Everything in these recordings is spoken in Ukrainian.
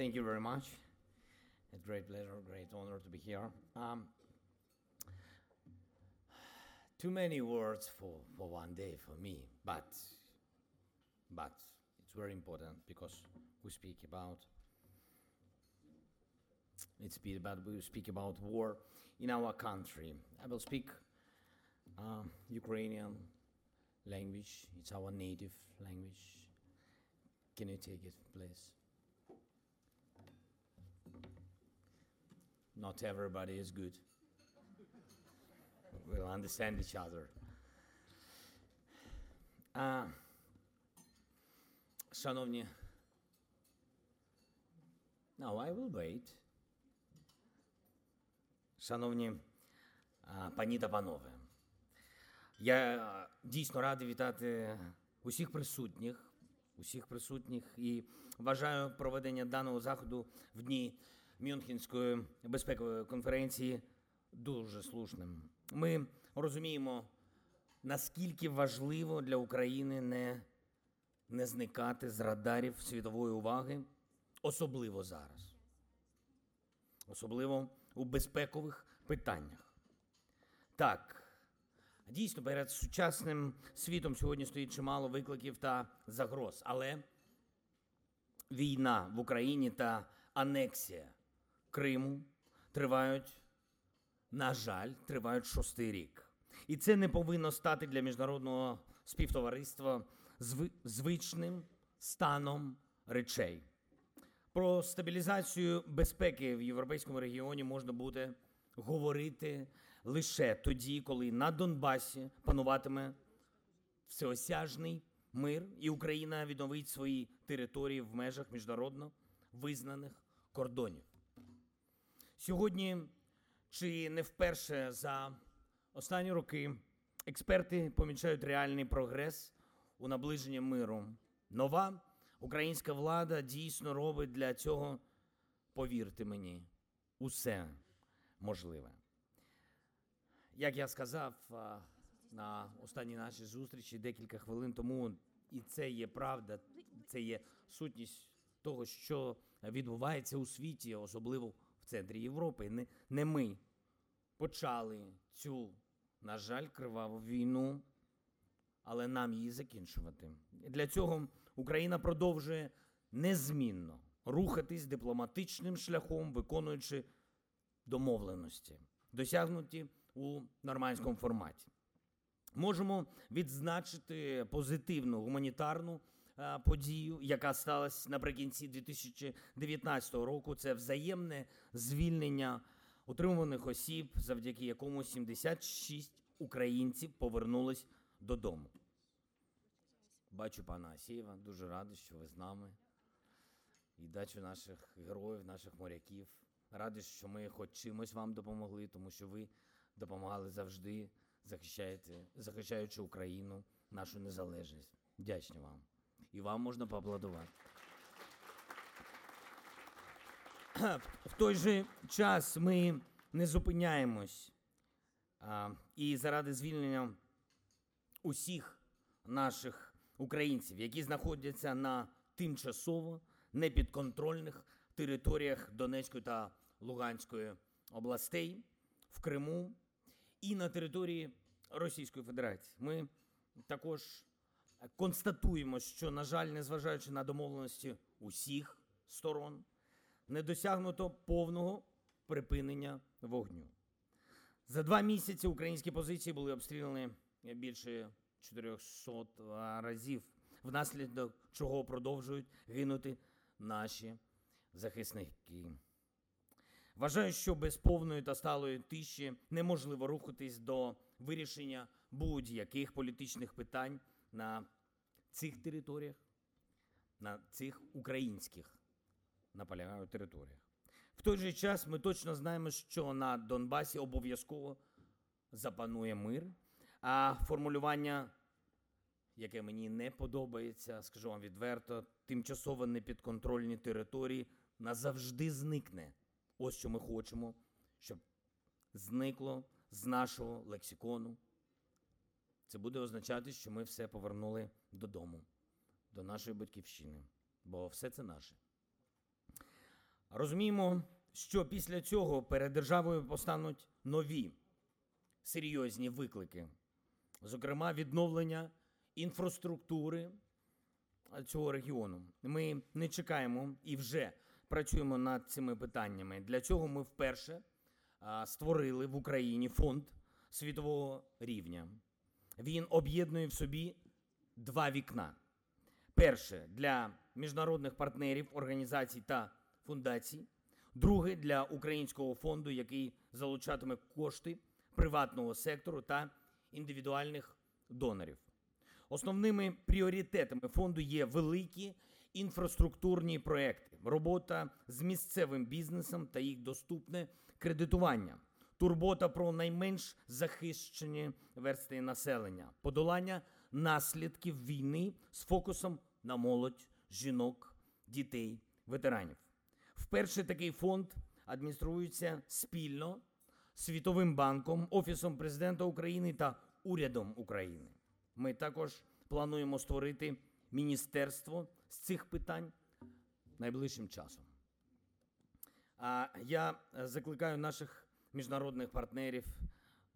thank you very much. It's great pleasure, great honor to be here. Um, too many words for, for one day for me, but but it's very important because we speak about it's about we speak about war in our country. I will speak um, Ukrainian language. It's our native language. Can you take it, please? Not everybody is good. We'll understand each other. А, шановні, now I will wait. Шановні а, пані та панове, я дійсно радий вітати усіх присутніх, усіх присутніх і вважаю проведення даного заходу в дні Мюнхенської безпекової конференції дуже слушним. Ми розуміємо, наскільки важливо для України не, не зникати з радарів світової уваги, особливо зараз, особливо у безпекових питаннях. Так, дійсно, перед сучасним світом сьогодні стоїть чимало викликів та загроз, але війна в Україні та анексія Криму тривають, на жаль, тривають шостий рік. І це не повинно стати для міжнародного співтовариства зви- звичним станом речей. Про стабілізацію безпеки в європейському регіоні можна буде говорити лише тоді, коли на Донбасі пануватиме всеосяжний мир, і Україна відновить свої території в межах міжнародно визнаних кордонів. Сьогодні, чи не вперше за останні роки, експерти помічають реальний прогрес у наближенні миру. Нова українська влада дійсно робить для цього, повірте мені, усе можливе. Як я сказав на останній нашій зустрічі декілька хвилин тому, і це є правда, це є сутність того, що відбувається у світі, особливо центрі Європи. Не, не ми почали цю, на жаль, криваву війну, але нам її закінчувати. Для цього Україна продовжує незмінно рухатись дипломатичним шляхом, виконуючи домовленості, досягнуті у нормандському форматі. Можемо відзначити позитивну гуманітарну подію, яка сталася наприкінці 2019 року. Це взаємне звільнення утримуваних осіб, завдяки якому 76 українців повернулись додому. Бачу пана Асєєва, дуже радий, що ви з нами. І бачу наших героїв, наших моряків. Радий, що ми хоч чимось вам допомогли, тому що ви допомагали завжди, захищаєте, захищаючи Україну, нашу незалежність. Вдячні вам. І вам можна поаплодувати. В той же час ми не зупиняємось. І заради звільнення усіх наших українців, які знаходяться на тимчасово непідконтрольних територіях Донецької та Луганської областей, в Криму і на території Російської Федерації. Ми також констатуємо, що, на жаль, незважаючи на домовленості усіх сторон, не досягнуто повного припинення вогню. За два місяці українські позиції були обстріляні більше 400 разів, внаслідок чого продовжують гинути наші захисники. Вважаю, що без повної та сталої тиші неможливо рухатись до вирішення будь-яких політичних питань на цих територіях, на цих українських наполягаю територіях. В той же час ми точно знаємо, що на Донбасі обов'язково запанує мир, а формулювання, яке мені не подобається, скажу вам відверто, тимчасово непідконтрольні території назавжди зникне. Ось що ми хочемо, щоб зникло з нашого лексикону. Це буде означати, що ми все повернули додому, до нашої батьківщини, бо все це наше. Розуміємо, що після цього перед державою постануть нові серйозні виклики, зокрема, відновлення інфраструктури цього регіону. Ми не чекаємо і вже працюємо над цими питаннями. Для цього ми вперше створили в Україні фонд світового рівня. Він об'єднує в собі два вікна. Перше для міжнародних партнерів, організацій та фундацій. Друге для українського фонду, який залучатиме кошти приватного сектору та індивідуальних донорів. Основними пріоритетами фонду є великі інфраструктурні проекти, робота з місцевим бізнесом та їх доступне кредитування, турбота про найменш захищені верстви населення, подолання наслідків війни з фокусом на молодь, жінок, дітей, ветеранів. Вперше такий фонд адмініструється спільно Світовим банком, Офісом президента України та урядом України. Ми також плануємо створити міністерство з цих питань найближчим часом. А я закликаю наших міжнародних партнерів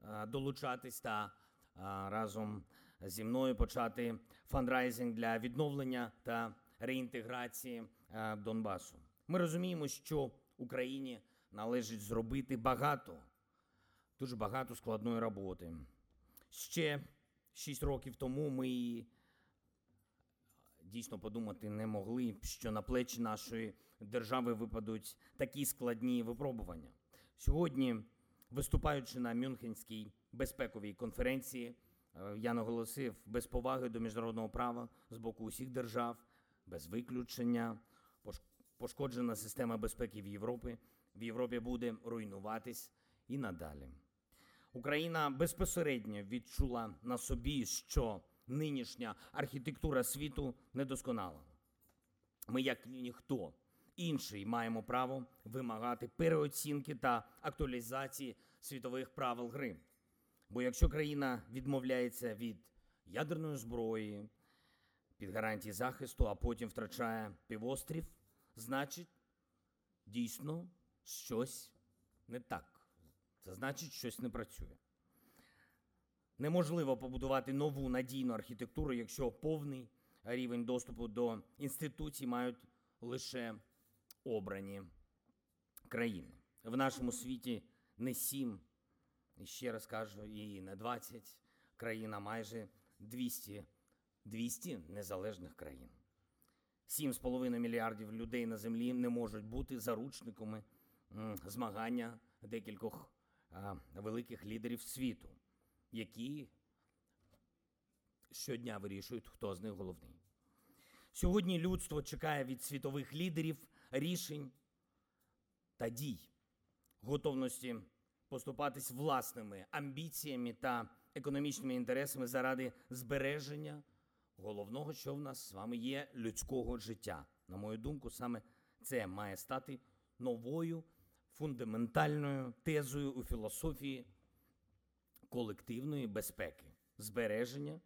е, долучатись та е, разом зі мною почати фандрайзинг для відновлення та реінтеграції е, Донбасу. Ми розуміємо, що Україні належить зробити багато, дуже багато складної роботи. Ще шість років тому ми дійсно подумати не могли, що на плечі нашої держави випадуть такі складні випробування. Сьогодні, виступаючи на Мюнхенській безпековій конференції, е, я наголосив без поваги до міжнародного права з боку усіх держав, без виключення, пошкоджена система безпеки в Європі. В Європі буде руйнуватись і надалі. Україна безпосередньо відчула на собі, що нинішня архітектура світу недосконала. Ми, як ніхто інший, маємо право вимагати переоцінки та актуалізації світових правил гри. Бо якщо країна відмовляється від ядерної зброї під гарантії захисту, а потім втрачає півострів, значить дійсно щось не так. Це значить, щось не працює. Неможливо побудувати нову надійну архітектуру, якщо повний рівень доступу до інституцій мають лише обрані країни. В нашому світі не сім, ще раз кажу, і не 20 країн, а майже 200, 200 незалежних країн. 7,5 мільярдів людей на землі не можуть бути заручниками змагання декількох великих лідерів світу, які щодня вирішують, хто з них головний. Сьогодні людство чекає від світових лідерів рішень та дій, готовності поступатись власними амбіціями та економічними інтересами заради збереження головного, що в нас з вами є людського життя. На мою думку, саме це має стати новою фундаментальною тезою у філософії колективної безпеки, збереження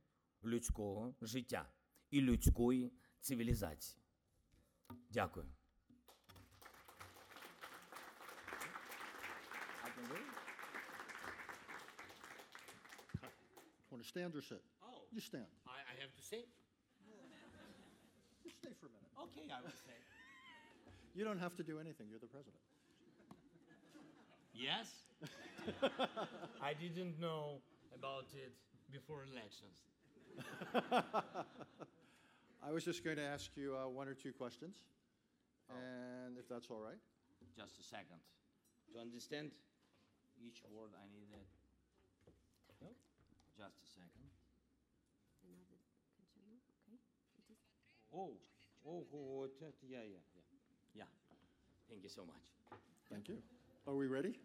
людського життя і людської цивілізації. Дякую. Stand or sit? Oh. You stand. I, I have to say? Just stay for a minute. Okay, I will say. You don't have to do anything. You're the president. Yes? I didn't know about it before elections. I was just going to ask you uh, one or two questions, and if that's all right. Just a second. To understand each word, I need it. No? Just a second. Another continue, okay? It is Oh, oh, oh, oh, that- yeah, yeah, yeah. Yeah. Thank you so much. Thank you. Are we ready?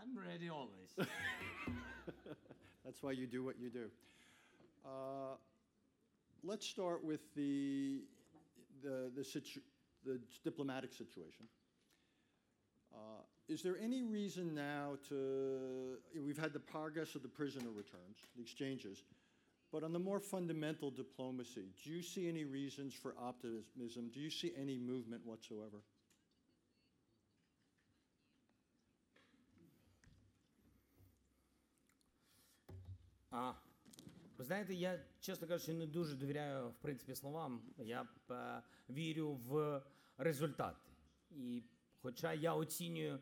I'm ready always. That's why you do what you do. Uh, let's start with the the the, situ- the diplomatic situation. Uh, is there any reason now to? We've had the progress of the prisoner returns, the exchanges, but on the more fundamental diplomacy, do you see any reasons for optimism? Do you see any movement whatsoever? А, ви знаєте, я, чесно кажучи, не дуже довіряю в принципі словам. Я э, вірю в результати. І, хоча я оцінюю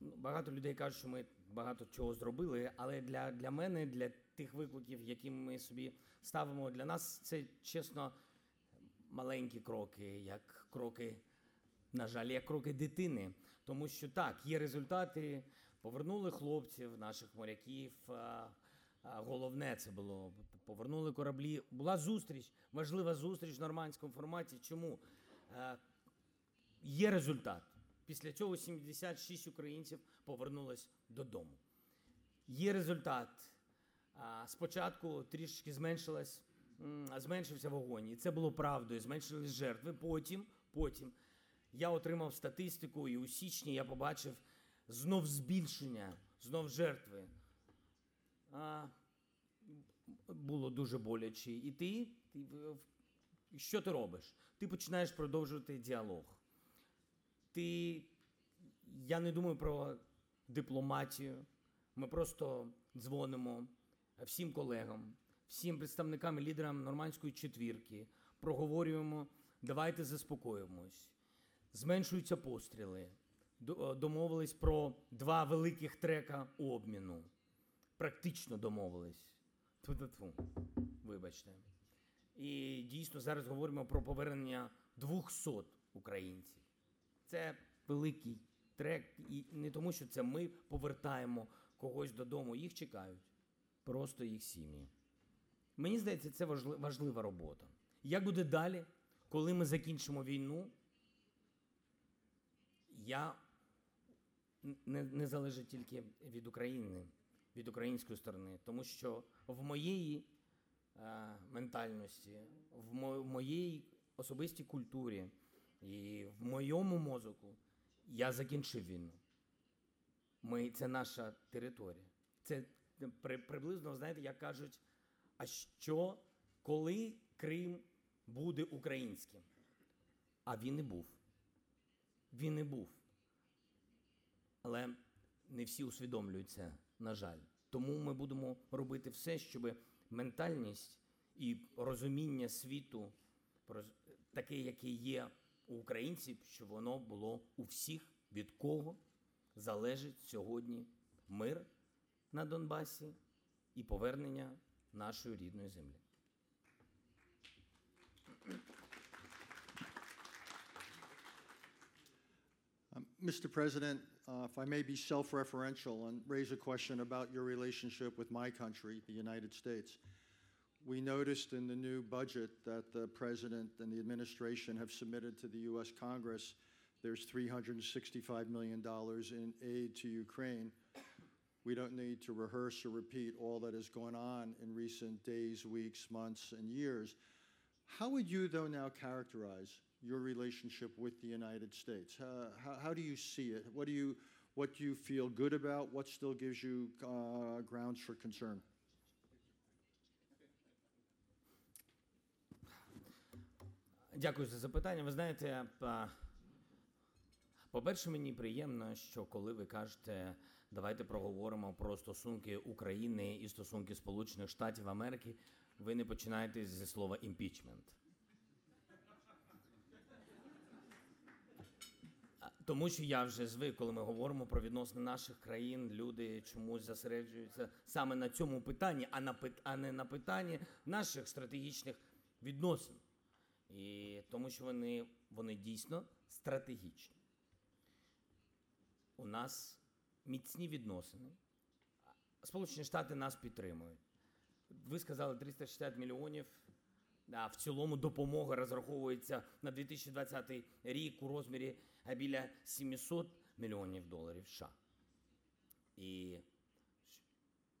багато людей кажуть, що ми багато чого зробили, але для, для мене, для тих викликів, які ми собі ставимо, для нас це чесно маленькі кроки, як кроки, на жаль, як кроки дитини. Тому що так, є результати, повернули хлопців, наших моряків. Головне це було повернули кораблі. Була зустріч, важлива зустріч в нормандському форматі. Чому? Е, Є результат. Після цього 76 українців повернулось додому. Є результат. Спочатку зменшилась, зменшився вогонь, і це було правдою. Зменшились жертви. Потім, потім я отримав статистику, і у січні я побачив знов збільшення, знов жертви. Було дуже боляче. І ти, ти що ти робиш? Ти починаєш продовжувати діалог. Ти, я не думаю про дипломатію. Ми просто дзвонимо всім колегам, всім представникам і лідерам нормандської четвірки, проговорюємо, давайте заспокоїмось. Зменшуються постріли. Домовились про два великих трека обміну. Практично домовились. Тьфу-тьфу-тьфу. Вибачте. І дійсно зараз говоримо про повернення 200 українців. Це великий трек, і не тому, що це ми повертаємо когось додому, їх чекають, просто їх сім'ї. Мені здається, це важлива робота. Як буде далі, коли ми закінчимо війну? Я не, не залежить тільки від України, від української сторони, тому що в моєї е, ментальності, в, мо, в моїй особистій культурі і в моєму мозоку я закінчив війну. Ми, це наша територія. Це при, приблизно, знаєте, як кажуть, а що, коли Крим буде українським? А він і був. Він і був. Але не всі усвідомлюють це, на жаль. Тому ми будемо робити все, щоб ментальність і розуміння світу, таке, яке є у українців, щоб воно було у всіх, від кого залежить сьогодні мир на Донбасі і повернення нашої рідної землі. Um, Mr. President, uh, if I may be self-referential and raise a question about your relationship with my country, the United States. We noticed in the new budget that the President and the administration have submitted to the U.S. Congress, there's $365 million in aid to Ukraine. We don't need to rehearse or repeat all that has gone on in recent days, weeks, months, and years. How would you, though, now characterize your relationship with the United States? Uh, how, how do you see it? What do you, what do you feel good about? What still gives you uh, grounds for concern? Дякую за запитання. Ви знаєте, по-перше, мені приємно, що коли ви кажете, давайте проговоримо про стосунки України і стосунки Сполучених Штатів Америки, ви не починаєте зі слова імпічмент. Тому що я вже звик, коли ми говоримо про відносини наших країн, люди чомусь зосереджуються саме на цьому питанні, а, на, а не на питанні наших стратегічних відносин. І тому що вони, вони дійсно стратегічні. У нас міцні відносини. Сполучені Штати нас підтримують. Ви сказали 360 мільйонів. А в цілому допомога розраховується на 2020 рік у розмірі біля 700 мільйонів доларів США. І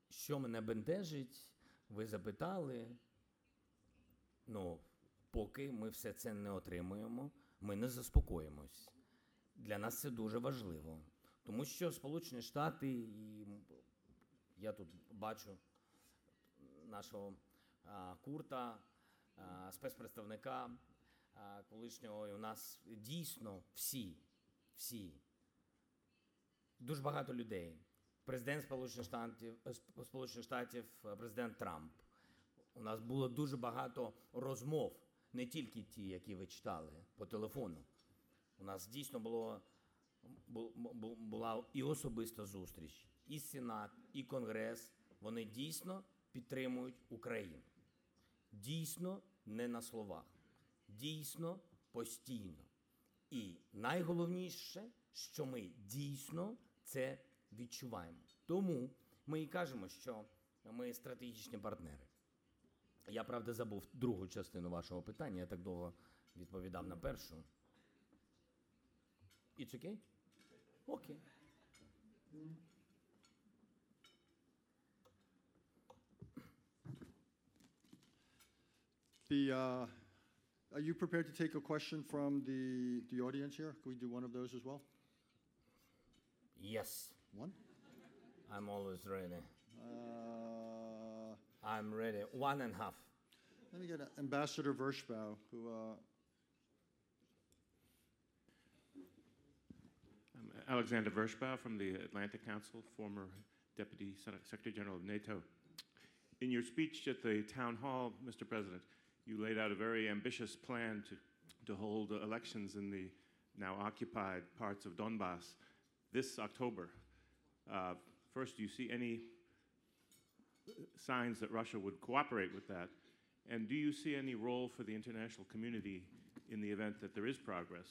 що мене бентежить, ви запитали. Ну, поки ми все це не отримуємо, ми не заспокоїмось. Для нас це дуже важливо. Тому що Сполучені Штати, і я тут бачу нашого а, Курта, а, спецпредставника а, колишнього, і у нас дійсно всі, всі, дуже багато людей президент Сполучених Штатів, е, Сполучених Штатів, е, президент Трамп. У нас було дуже багато розмов, не тільки ті, які ви читали по телефону. У нас дійсно було бу- бу- була і особиста зустріч, і Сенат, і Конгрес. Вони дійсно підтримують Україну. Дійсно, не на словах, дійсно постійно. І найголовніше, що ми дійсно це відчуваємо. Тому ми і кажемо, що ми стратегічні партнери. Я правда забув другу частину вашого питання. Я так довго відповідав на першу. It's okay? Окей. Okay. The, uh, are you prepared to take a question from the, the audience here? Can we do one of those as well? Yes, One? I'm always ready. Uh, I'm ready. One and a half. Let me get Ambassador Vershbow, who, uh, I'm Alexander Vershbow from the Atlantic Council, former Deputy Secretary General of NATO. In your speech at the town hall, Mr. President, you laid out a very ambitious plan to, to hold elections in the now occupied parts of Donbass this October. Uh, first, do you see any signs that Russia would cooperate with that? And do you see any role for the international community in the event that there is progress,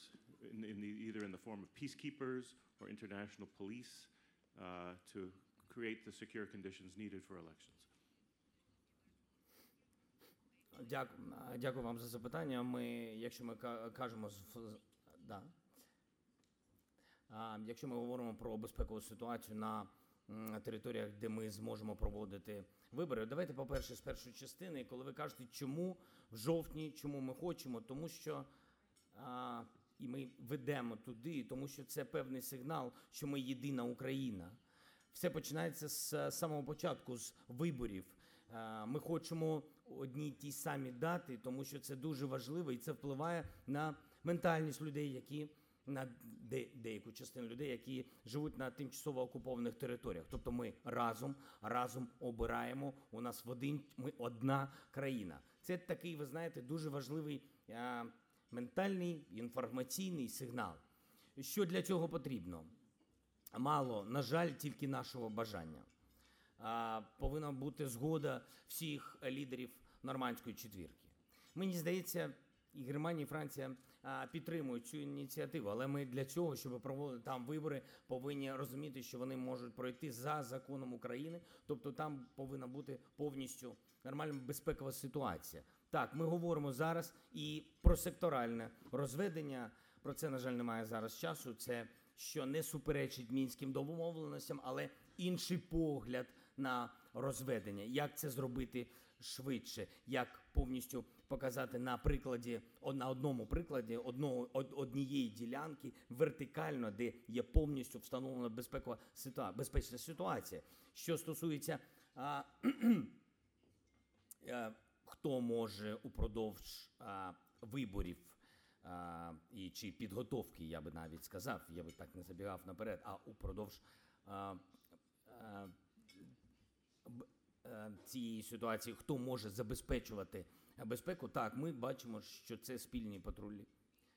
in, in the, either in the form of peacekeepers or international police, uh, to create the secure conditions needed for elections? Дякую, дякую вам за запитання. Ми, якщо ми ка- кажемо з з- да. А, якщо ми говоримо про безпекову ситуацію на м, територіях, де ми зможемо проводити вибори, давайте, по-перше, з першої частини, коли ви кажете, чому в жовтні, чому ми хочемо, тому що а, і ми ведемо туди, тому що це певний сигнал, що ми єдина Україна. Все починається з самого початку, з виборів. Е, Ми хочемо одні ті самі дати, тому що це дуже важливо і це впливає на ментальність людей, які на де, деяку частину людей, які живуть на тимчасово окупованих територіях. Тобто ми разом, разом обираємо. У нас в один ми одна країна. Це такий, ви знаєте, дуже важливий е, ментальний інформаційний сигнал. Що для цього потрібно? Мало, на жаль, тільки нашого бажання. А, повинна бути згода всіх лідерів нормандської четвірки. Мені здається, і Германія, і Франція а, підтримують цю ініціативу, але ми для цього, щоб проводити там вибори, повинні розуміти, що вони можуть пройти за законом України. Тобто там повинна бути повністю нормальна безпекова ситуація. Так, ми говоримо зараз і про секторальне розведення. Про це, на жаль, немає зараз часу. Це що не суперечить мінським домовленостям, але інший погляд на розведення. Як це зробити швидше? Як повністю показати на прикладі на одному прикладі одного однієї ділянки вертикально, де є повністю встановлена безпекова ситуа- безпечна ситуація. Що стосується а, е, хто може упродовж а, виборів а, і чи підготовки, я би навіть сказав, я би так не забігав наперед, а упродовж а, а, е, цієї ситуації, хто може забезпечувати безпеку, так, ми бачимо, що це спільні патрулі.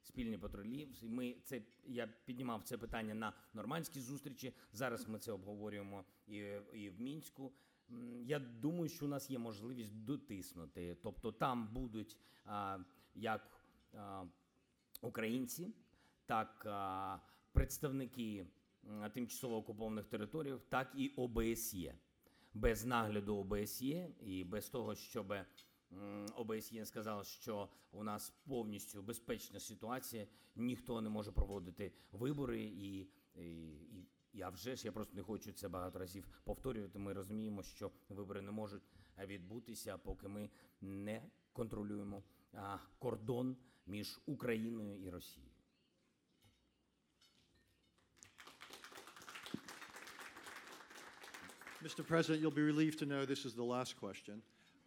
Спільні патрулі. Ми це я піднімав це питання на нормандській зустрічі. Зараз ми це обговорюємо і, і в мінську. Я думаю, що у нас є можливість дотиснути. Тобто там будуть а, як а, українці, так а, представники тимчасово окупованих територій, так і ОБСЄ. Без нагляду ОБСЄ і без того, щоб м, ОБСЄ сказало, що у нас повністю безпечна ситуація, ніхто не може проводити вибори і. і, я вже ж я просто не хочу це багато разів повторювати. Ми розуміємо, що вибори не можуть відбутися, поки ми не контролюємо кордон між Україною і Росією. Mr. President, you'll be relieved to know this is the last question.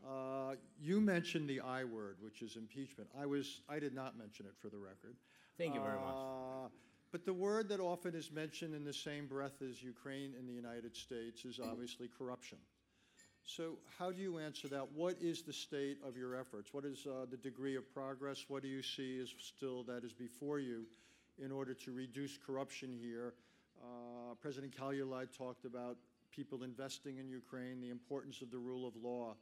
Uh, You mentioned the I word, which is impeachment. I was, I did not mention it for the record. Thank you very much. Uh, But the word that often is mentioned in the same breath as Ukraine in the United States is obviously corruption. So how do you answer that? What is the state of your efforts? What is uh, the degree of progress? What do you see is still that is before you in order to reduce corruption here? Uh, President Kaljulaid talked about people investing in Ukraine, the importance of the rule of law.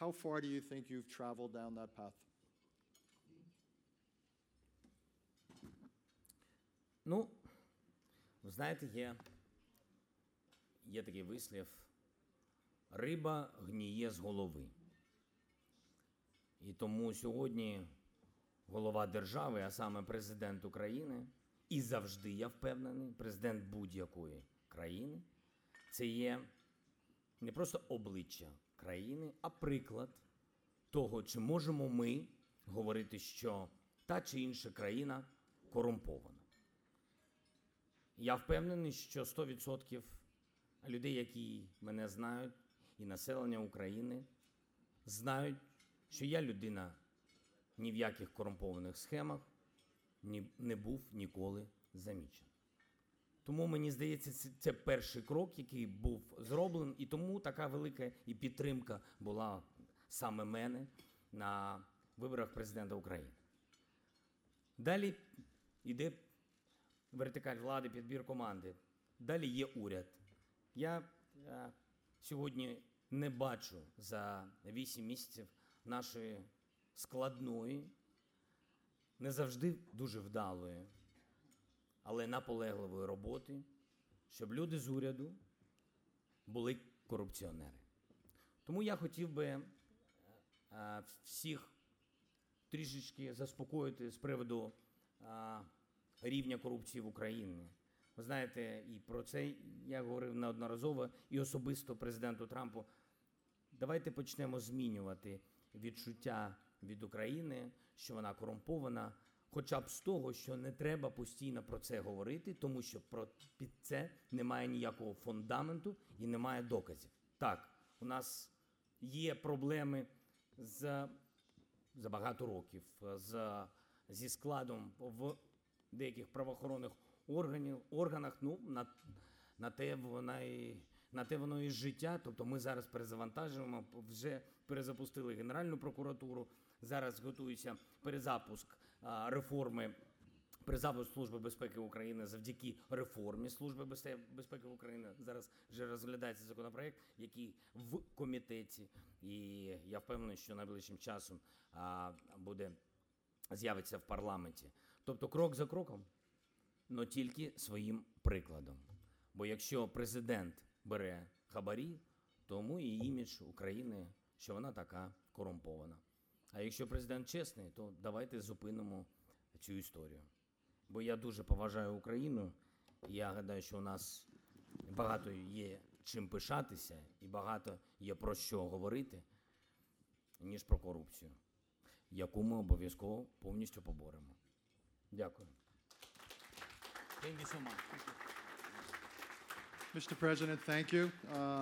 How far do you think you've traveled down that path? Ну, знаєте, є, є такий вислів: риба гніє з голови. І тому сьогодні голова держави, а саме президент України, і завжди я впевнений, президент будь-якої країни, це є не просто обличчя країни, а приклад того, чи можемо ми говорити, що та чи інша країна корумпована. Я впевнений, що 100% людей, які мене знають, і населення України знають, що я людина ні в яких корумпованих схемах не був ніколи замічений. Тому мені здається, це, перший крок, який був зроблений, і тому така велика і підтримка була саме мене на виборах президента України. Далі йде вертикаль влади, підбір команди. Далі є уряд. Я е, сьогодні не бачу за 8 місяців нашої складної, не завжди дуже вдалої, але наполегливої роботи, щоб люди з уряду були корупціонери. Тому я хотів би е, всіх трішечки заспокоїти з приводу е, рівня корупції в Україні. Ви знаєте, і про це я говорив неодноразово, і особисто президенту Трампу. Давайте почнемо змінювати відчуття від України, що вона корумпована, хоча б з того, що не треба постійно про це говорити, тому що про під це немає ніякого фундаменту і немає доказів. Так, у нас є проблеми з за багато років з, зі складом в деяких правоохоронних органів, органах. Ну, на, на те вона і на те воно і життя. Тобто ми зараз перезавантажуємо, вже перезапустили Генеральну прокуратуру. Зараз готується перезапуск реформи. Перезапуск Служби безпеки України завдяки реформі Служби безпеки України зараз вже розглядається законопроект, який в комітеті, і я впевнений, що найближчим часом буде з'явиться в парламенті. Тобто крок за кроком, але тільки своїм прикладом. Бо якщо президент бере хабарі, тому і імідж України, що вона така корумпована. А якщо президент чесний, то давайте зупинимо цю історію. Бо я дуже поважаю Україну. і Я гадаю, що у нас багато є чим пишатися і багато є про що говорити, ніж про корупцію, яку ми обов'язково повністю поборемо. Дякую. Thank you so much. Mr. President, thank you. Uh,